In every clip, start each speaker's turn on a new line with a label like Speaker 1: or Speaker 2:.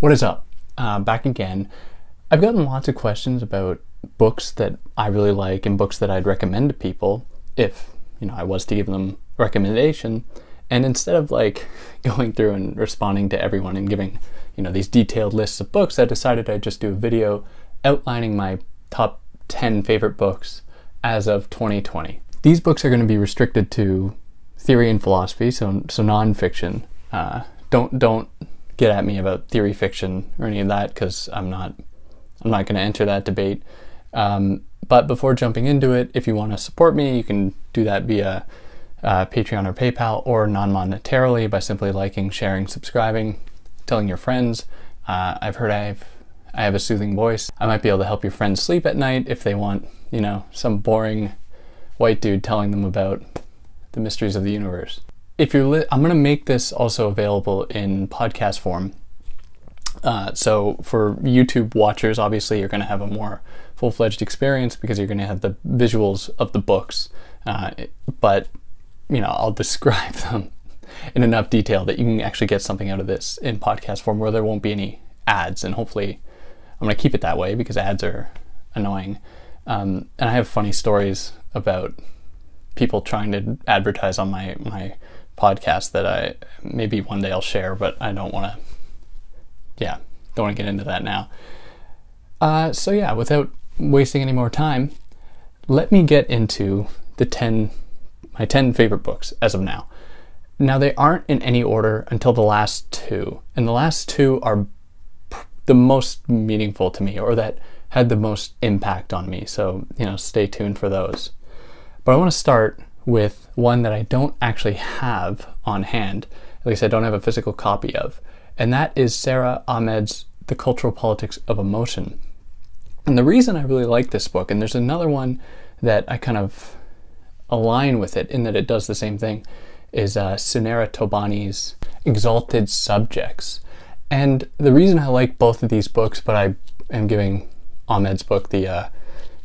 Speaker 1: What is up? Uh, back again. I've gotten lots of questions about books that I really like and books that I'd recommend to people if you know I was to give them recommendation. And instead of like going through and responding to everyone and giving you know these detailed lists of books, I decided I'd just do a video outlining my top 10 favorite books as of 2020. These books are going to be restricted to theory and philosophy, so so nonfiction. Uh, don't don't get at me about theory fiction or any of that because I'm not I'm not going to enter that debate. Um, but before jumping into it, if you want to support me, you can do that via uh, Patreon or PayPal or non-monetarily by simply liking, sharing, subscribing, telling your friends. Uh, I've heard I've I have a soothing voice. I might be able to help your friends sleep at night if they want, you know, some boring white dude telling them about the mysteries of the universe if you're, li- I'm going to make this also available in podcast form. Uh, so for YouTube watchers, obviously you're going to have a more full-fledged experience because you're going to have the visuals of the books. Uh, but you know, I'll describe them in enough detail that you can actually get something out of this in podcast form where there won't be any ads. And hopefully, I'm going to keep it that way because ads are annoying. Um, and I have funny stories about people trying to advertise on my my podcast that I maybe one day I'll share, but I don't want to. Yeah, don't want to get into that now. Uh, so yeah, without wasting any more time, let me get into the ten my ten favorite books as of now. Now they aren't in any order until the last two, and the last two are the most meaningful to me, or that had the most impact on me. So you know, stay tuned for those. But I want to start with one that I don't actually have on hand, at least I don't have a physical copy of, and that is Sara Ahmed's The Cultural Politics of Emotion. And the reason I really like this book, and there's another one that I kind of align with it in that it does the same thing, is uh, Sunera Thobani's Exalted Subjects. And the reason I like both of these books, but I am giving Ahmed's book the uh,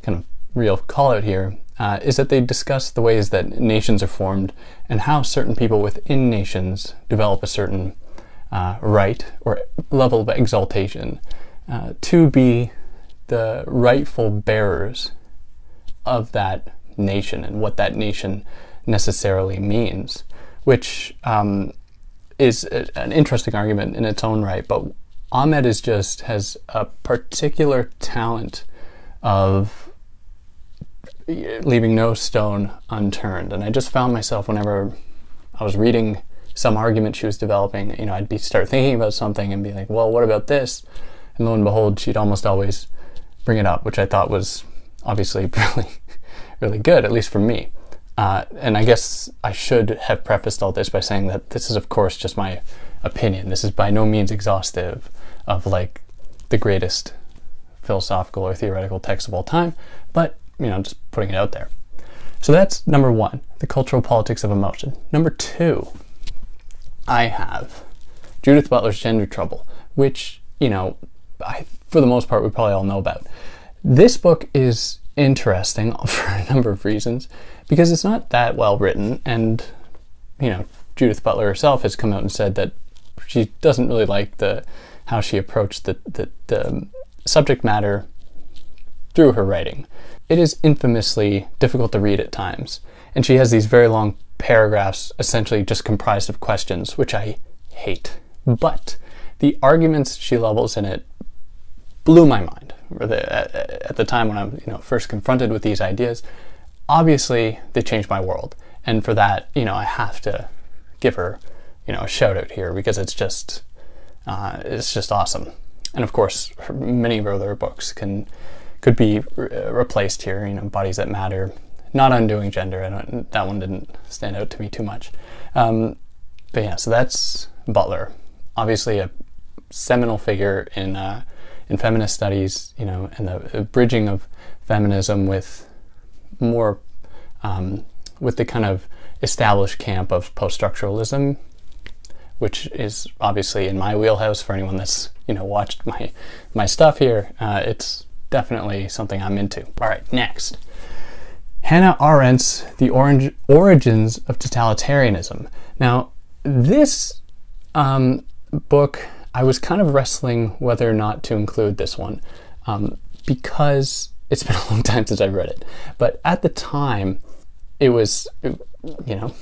Speaker 1: kind of real call out here, uh, is that they discuss the ways that nations are formed and how certain people within nations develop a certain uh, right or level of exaltation uh, to be the rightful bearers of that nation and what that nation necessarily means, which um, is a, an interesting argument in its own right. But Ahmed is just has a particular talent of leaving no stone unturned. And I just found myself whenever I was reading some argument she was developing, you know, I'd be start thinking about something and be like, well, what about this? And lo and behold, she'd almost always bring it up, which I thought was obviously really, really good, at least for me. Uh, and I guess I should have prefaced all this by saying that this is, of course, just my opinion. This is by no means exhaustive of like the greatest philosophical or theoretical text of all time, but you know, just putting it out there. So that's number one, the cultural politics of emotion. Number two, I have Judith Butler's Gender Trouble, which, you know, I, for the most part, we probably all know about. This book is interesting for a number of reasons because it's not that well written, and, you know, Judith Butler herself has come out and said that she doesn't really like the how she approached the, the, the um, subject matter through her writing. It is infamously difficult to read at times, and she has these very long paragraphs essentially just comprised of questions, which I hate. But the arguments she levels in it blew my mind. At the time when I'm you know first confronted with these ideas, obviously they changed my world, and for that you know I have to give her you know a shout out here because it's just uh, it's just awesome. And of course, many of her other books can could be re- replaced here. You know, bodies that matter, not undoing gender. I don't, that one didn't stand out to me too much. Um, but yeah, so that's Butler, obviously a seminal figure in uh, in feminist studies. You know, and the, the bridging of feminism with more um, with the kind of established camp of post-structuralism which is obviously in my wheelhouse for anyone that's you know watched my my stuff here. Uh, it's definitely something I'm into. All right, next. Hannah Arendt's The Orange, Origins of Totalitarianism. Now, this um, book I was kind of wrestling whether or not to include this one um, because it's been a long time since I've read it. But at the time, it was, you know,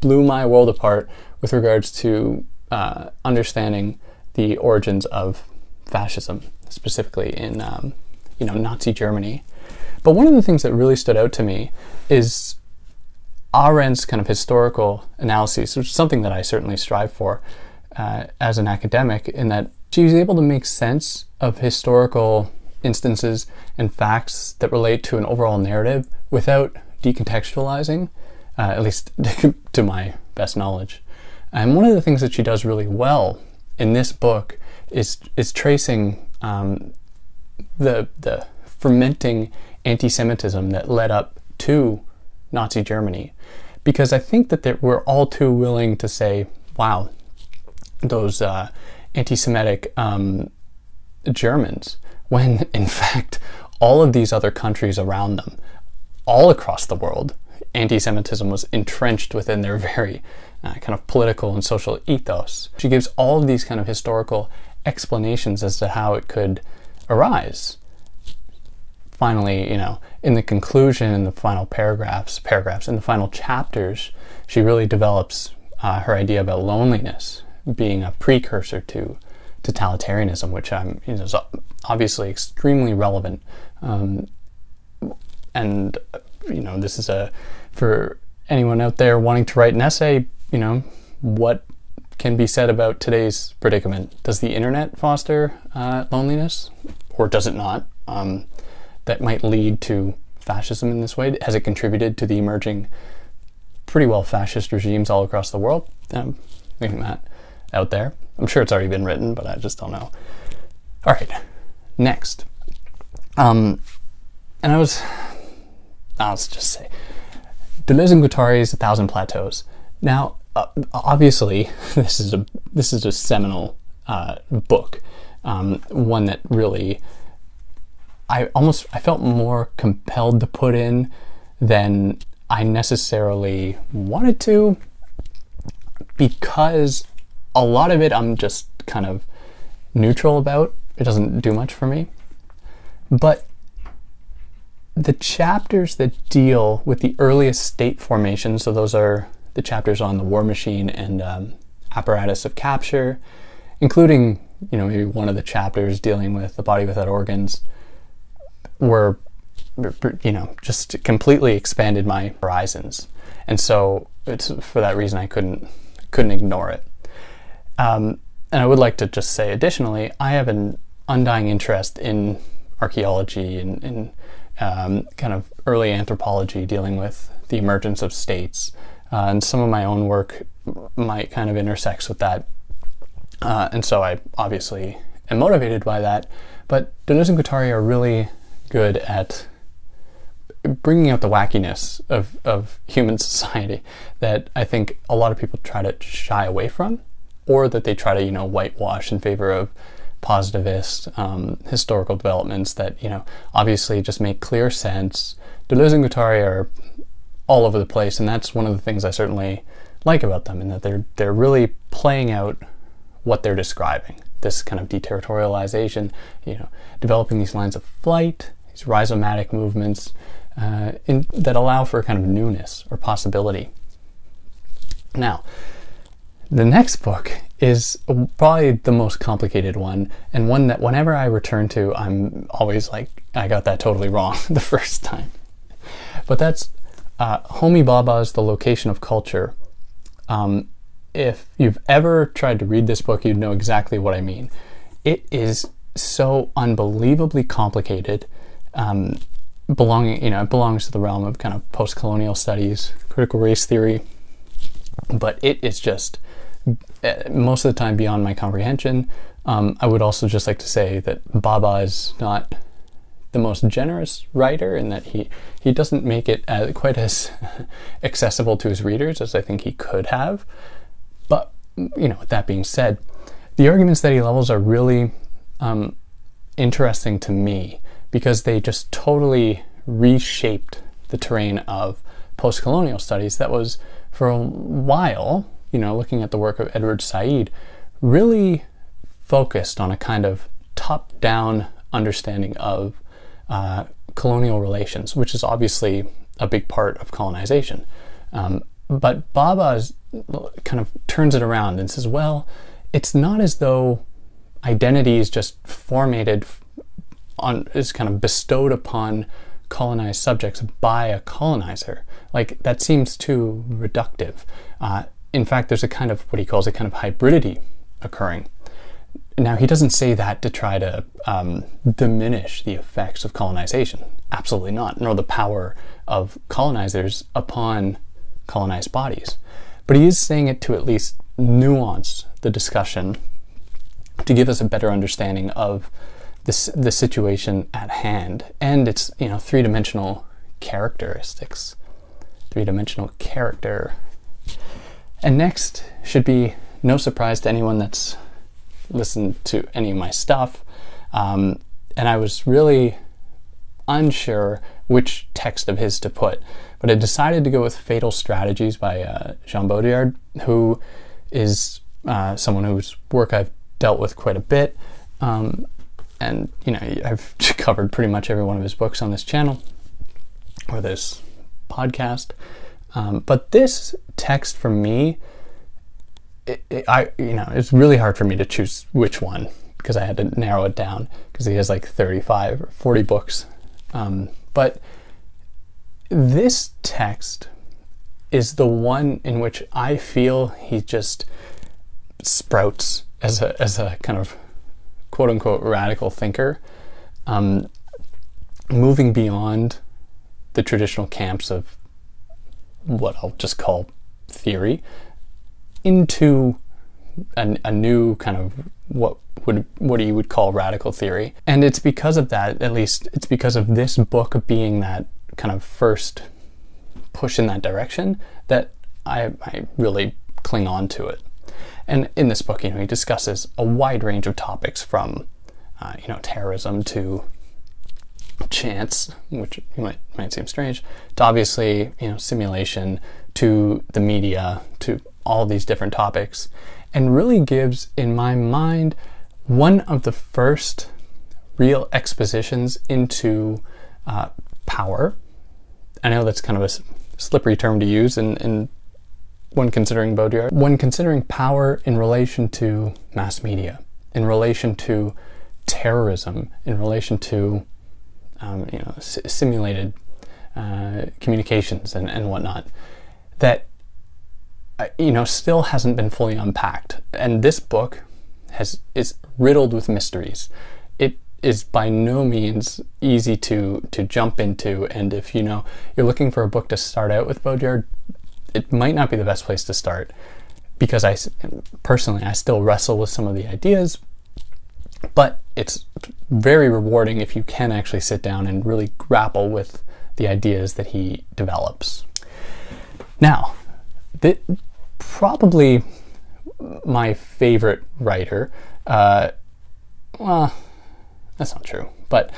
Speaker 1: blew my world apart with regards to uh, understanding the origins of fascism, specifically in, um, you know, Nazi Germany. But one of the things that really stood out to me is Arendt's kind of historical analyses, which is something that I certainly strive for uh, as an academic, in that she was able to make sense of historical instances and facts that relate to an overall narrative without decontextualizing, uh, at least to my best knowledge. And one of the things that she does really well in this book is is tracing um, the the fermenting anti-Semitism that led up to Nazi Germany, because I think that we're all too willing to say, "Wow, those uh, anti-Semitic um, Germans," when in fact all of these other countries around them, all across the world, anti-Semitism was entrenched within their very uh, kind of political and social ethos. She gives all of these kind of historical explanations as to how it could arise. Finally, you know, in the conclusion, in the final paragraphs, paragraphs, in the final chapters, she really develops uh, her idea about loneliness being a precursor to totalitarianism, which I'm, you know, is obviously extremely relevant. Um, and you know, this is a for anyone out there wanting to write an essay. You know, what can be said about today's predicament? Does the internet foster uh, loneliness, or does it not? Um, that might lead to fascism in this way. Has it contributed to the emerging, pretty well fascist regimes all across the world? Um, leaving that out there. I'm sure it's already been written, but I just don't know. All right, next. Um, and I was, I'll just say, Deleuze and Guattari's A Thousand Plateaus. Now, uh, obviously, this is a this is a seminal uh, book, um, one that really I almost I felt more compelled to put in than I necessarily wanted to, because a lot of it I'm just kind of neutral about. It doesn't do much for me, but the chapters that deal with the earliest state formation, so those are the chapters on the war machine and um, apparatus of capture, including you know maybe one of the chapters dealing with the body without organs, were you know just completely expanded my horizons, and so it's for that reason I couldn't couldn't ignore it. Um, and I would like to just say additionally, I have an undying interest in archaeology and, and um, kind of early anthropology dealing with the emergence of states. Uh, and some of my own work might kind of intersects with that. Uh, and so I obviously am motivated by that. But Deleuze and Guattari are really good at bringing out the wackiness of, of human society that I think a lot of people try to shy away from, or that they try to, you know, whitewash in favor of positivist um, historical developments that, you know, obviously just make clear sense. Deleuze and Guattari are all over the place, and that's one of the things I certainly like about them, in that they're they're really playing out what they're describing. This kind of deterritorialization, you know, developing these lines of flight, these rhizomatic movements uh, in, that allow for kind of newness or possibility. Now, the next book is probably the most complicated one, and one that whenever I return to, I'm always like, I got that totally wrong the first time. But that's uh, Homi Bhabha's The Location of Culture. Um, if you've ever tried to read this book, you'd know exactly what I mean. It is so unbelievably complicated. Um, belonging, you know, it belongs to the realm of kind of post-colonial studies, critical race theory, but it is just uh, most of the time beyond my comprehension. Um, I would also just like to say that Bhabha is not the most generous writer in that he he doesn't make it as, quite as accessible to his readers as I think he could have. But you know, with that being said, the arguments that he levels are really um, interesting to me because they just totally reshaped the terrain of post-colonial studies that was for a while, you know, looking at the work of Edward Said, really focused on a kind of top down understanding of uh, colonial relations, which is obviously a big part of colonization. Um, but Bhabha kind of turns it around and says, well, it's not as though identity is just formatted on, is kind of bestowed upon colonized subjects by a colonizer. Like that seems too reductive. Uh, in fact, there's a kind of what he calls a kind of hybridity occurring. Now, he doesn't say that to try to um, diminish the effects of colonization. Absolutely not, nor the power of colonizers upon colonized bodies. But he is saying it to at least nuance the discussion to give us a better understanding of this, the situation at hand and its you know three-dimensional characteristics. Three-dimensional character. And next should be no surprise to anyone that's listened to any of my stuff. Um, and I was really unsure which text of his to put, but I decided to go with Fatal Strategies by uh, Jean Baudrillard, who is uh, someone whose work I've dealt with quite a bit. Um, and, you know, I've covered pretty much every one of his books on this channel or this podcast. Um, but this text for me, it, it, I you know it's really hard for me to choose which one because I had to narrow it down because he has like 35 or 40 books. Um, but this text is the one in which I feel he just sprouts as a as a kind of quote unquote radical thinker, um, moving beyond the traditional camps of what I'll just call theory into a, a new kind of what would what you would call radical theory. And it's because of that, at least it's because of this book being that kind of first push in that direction that I, I really cling on to it. And in this book, you know, he discusses a wide range of topics from, uh, you know, terrorism to chance, which might might seem strange, to obviously, you know, simulation, to the media, to all these different topics, and really gives, in my mind, one of the first real expositions into uh, power. I know that's kind of a slippery term to use in, in when considering Baudrillard, when considering power in relation to mass media, in relation to terrorism, in relation to um, you know simulated uh, communications and, and whatnot, that uh, you know still hasn't been fully unpacked. And this book has is riddled with mysteries. Is by no means easy to to jump into. And if you know you're looking for a book to start out with Baudrillard, it might not be the best place to start because I personally I still wrestle with some of the ideas, but it's very rewarding if you can actually sit down and really grapple with the ideas that he develops. Now, the, probably my favorite writer. Uh, well, that's not true, but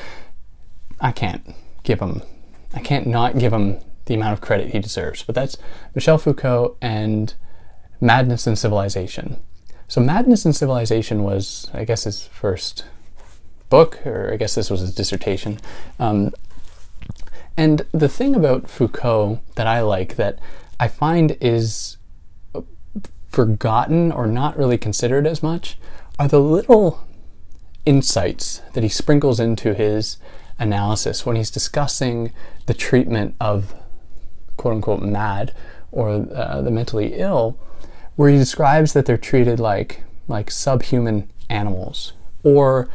Speaker 1: I can't give him. I can't not give him the amount of credit he deserves. But that's Michel Foucault and Madness and Civilization. So, Madness and Civilization was, I guess, his first book, or I guess this was his dissertation. Um, and the thing about Foucault that I like that I find is forgotten or not really considered as much are the little insights that he sprinkles into his analysis when he's discussing the treatment of quote unquote mad or uh, the mentally ill, where he describes that they're treated like like subhuman animals, or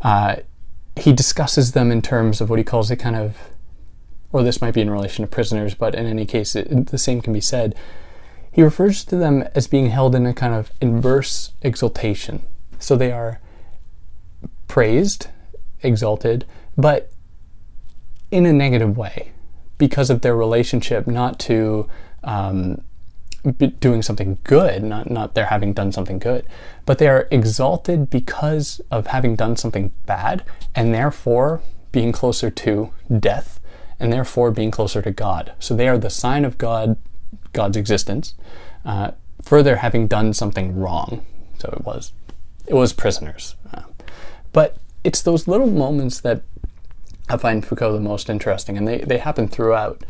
Speaker 1: uh, he discusses them in terms of what he calls a kind of, or this might be in relation to prisoners, but in any case, it, the same can be said. He refers to them as being held in a kind of inverse exaltation. So they are praised, exalted, but in a negative way because of their relationship not to um, doing something good, not, not their having done something good, but they are exalted because of having done something bad and therefore being closer to death and therefore being closer to God. So they are the sign of God, God's existence, uh, further having done something wrong. So it was it was Prisoners. But it's those little moments that I find Foucault the most interesting, and they, they happen throughout.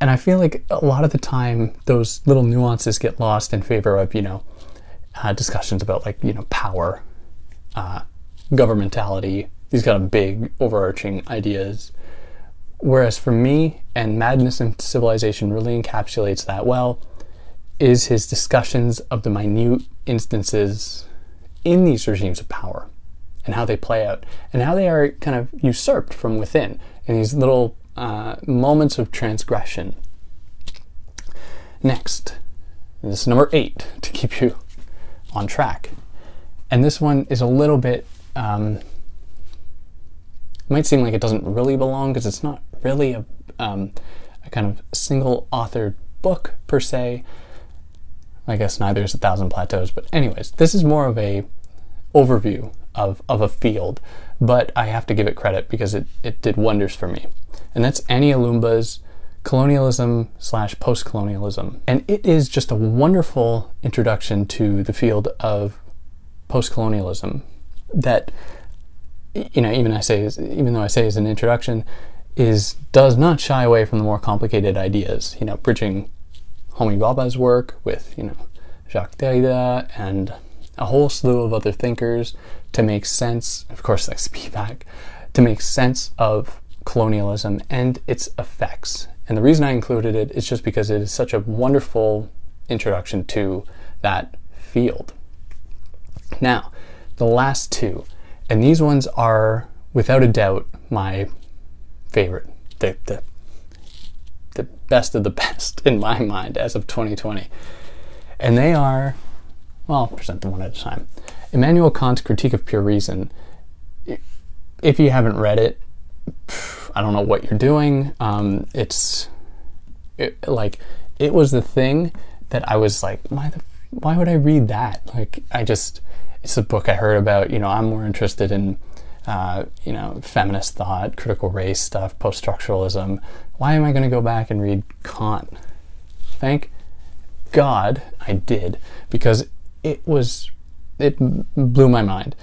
Speaker 1: And I feel like a lot of the time, those little nuances get lost in favor of, you know, uh, discussions about like, you know, power, uh, governmentality, these kind of big overarching ideas. Whereas for me, and Madness and Civilization really encapsulates that well, is his discussions of the minute instances in these regimes of power and how they play out and how they are kind of usurped from within in these little uh, moments of transgression. Next, this is number eight to keep you on track. And this one is a little bit, um, might seem like it doesn't really belong because it's not really a, um, a kind of single authored book per se. I guess neither is A Thousand Plateaus, but anyways, this is more of a overview of, of a field, but I have to give it credit because it, it did wonders for me. And that's Ania Loomba's Colonialism slash Postcolonialism. And it is just a wonderful introduction to the field of postcolonialism that, you know, even I say, even though I say is an introduction, is does not shy away from the more complicated ideas. You know, bridging Homi Bhabha's work with, you know, Jacques Derrida and a whole slew of other thinkers to make sense, of course, like Spivak, to make sense of colonialism and its effects. And the reason I included it is just because it is such a wonderful introduction to that field. Now, the last two, and these ones are without a doubt my favorite. The, the, the best of the best in my mind as of 2020. And they are well, I'll present them one at a time. Immanuel Kant's Critique of Pure Reason. If you haven't read it, I don't know what you're doing. Um, it's it, like it was the thing that I was like, why the why would I read that? Like I just it's a book I heard about. You know, I'm more interested in uh, you know feminist thought, critical race stuff, post structuralism. Why am I going to go back and read Kant? Thank God I did because it was it blew my mind.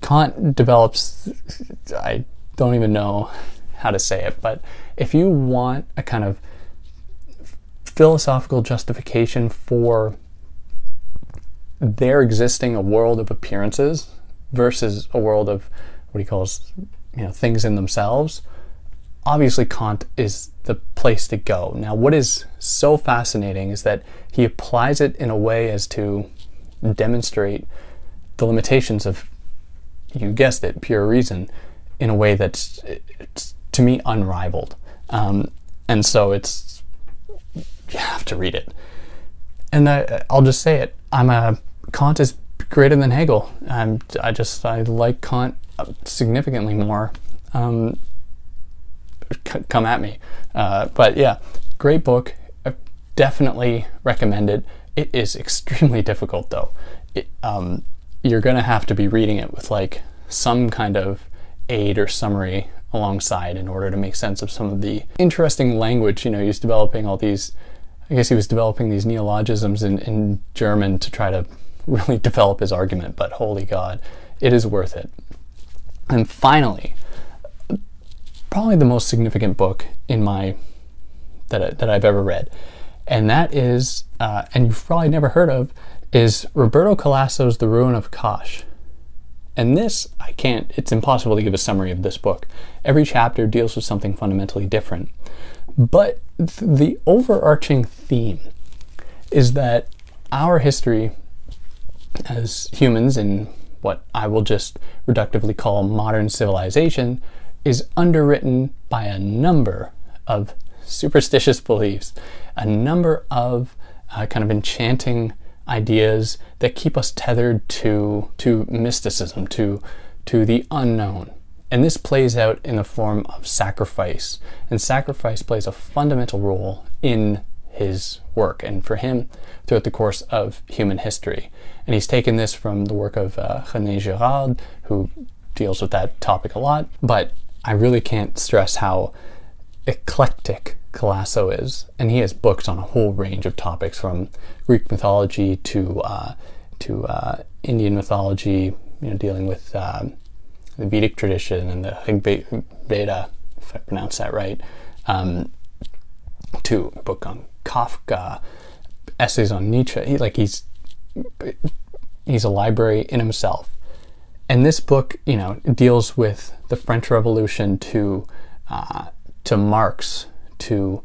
Speaker 1: Kant develops I don't even know how to say it, but if you want a kind of philosophical justification for there existing a world of appearances versus a world of what he calls you know things in themselves obviously kant is the place to go now what is so fascinating is that he applies it in a way as to demonstrate the limitations of, you guessed it, pure reason in a way that's, to me, unrivaled. Um, and so it's, you have to read it. And I, I'll just say it. I'm a, Kant is greater than Hegel. I'm, I just, I like Kant significantly more. Um, c- come at me. Uh, but yeah, great book. I definitely recommend it. It is extremely difficult though. It, um, you're going to have to be reading it with like some kind of aid or summary alongside in order to make sense of some of the interesting language. You know, he's developing all these, I guess he was developing these neologisms in, in German to try to really develop his argument, but holy God, it is worth it. And finally, probably the most significant book in my that, that I've ever read and that is, uh, and you've probably never heard of, is Roberto Calasso's The Ruin of Kasch. And this, I can't, it's impossible to give a summary of this book. Every chapter deals with something fundamentally different. But th- the overarching theme is that our history as humans in what I will just reductively call modern civilization is underwritten by a number of superstitious beliefs, a number of uh, kind of enchanting ideas that keep us tethered to to mysticism, to to the unknown. And this plays out in the form of sacrifice. And sacrifice plays a fundamental role in his work and for him throughout the course of human history. And he's taken this from the work of uh, René Girard, who deals with that topic a lot. But I really can't stress how eclectic Calasso is, and he has books on a whole range of topics from Greek mythology to uh, to uh, Indian mythology, you know, dealing with um, the Vedic tradition and the Veda, if I pronounce that right, um, to a book on Kafka, essays on Nietzsche. He, like he's he's a library in himself. And this book, you know, deals with the French Revolution to uh, to Marx, to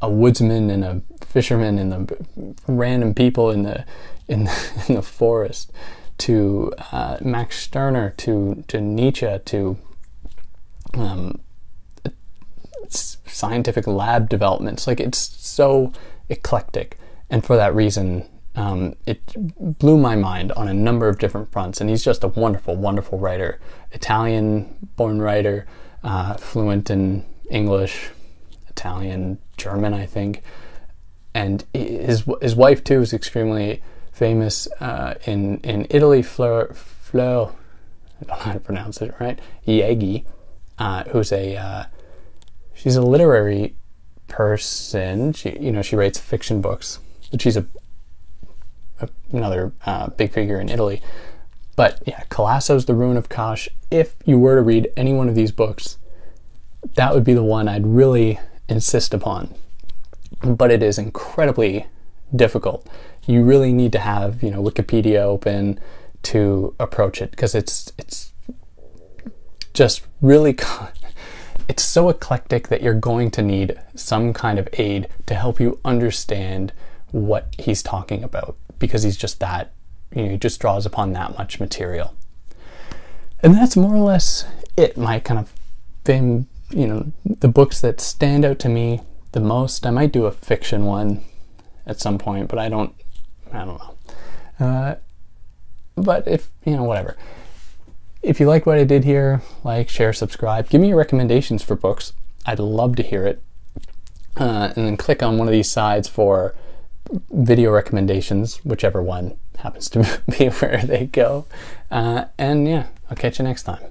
Speaker 1: a woodsman and a fisherman and the random people in the in the, in the forest, to uh, Max Stirner, to to Nietzsche, to um, scientific lab developments. Like it's so eclectic, and for that reason, um, it blew my mind on a number of different fronts, and he's just a wonderful, wonderful writer. Italian-born writer, uh, fluent in English, Italian, German, I think, and his his wife too is extremely famous uh, in in Italy. Fleur, Fleur, I don't know how to pronounce it right. Jaeggy, uh, who's a uh, she's a literary person. She you know she writes fiction books, but she's a another uh, big figure in Italy. But yeah, Calasso's The Ruin of Kasch, If you were to read any one of these books, that would be the one I'd really insist upon. But it is incredibly difficult. You really need to have, you know, Wikipedia open to approach it because it's it's just really it's so eclectic that you're going to need some kind of aid to help you understand what he's talking about because he's just that, you know, just draws upon that much material. And that's more or less it, my kind of fame, you know, the books that stand out to me the most. I might do a fiction one at some point, but I don't, I don't know. Uh, but if, you know, whatever. If you like what I did here, like, share, subscribe. Give me your recommendations for books. I'd love to hear it. Uh, and then click on one of these sides for video recommendations, whichever one happens to be where they go. Uh, and yeah, I'll catch you next time.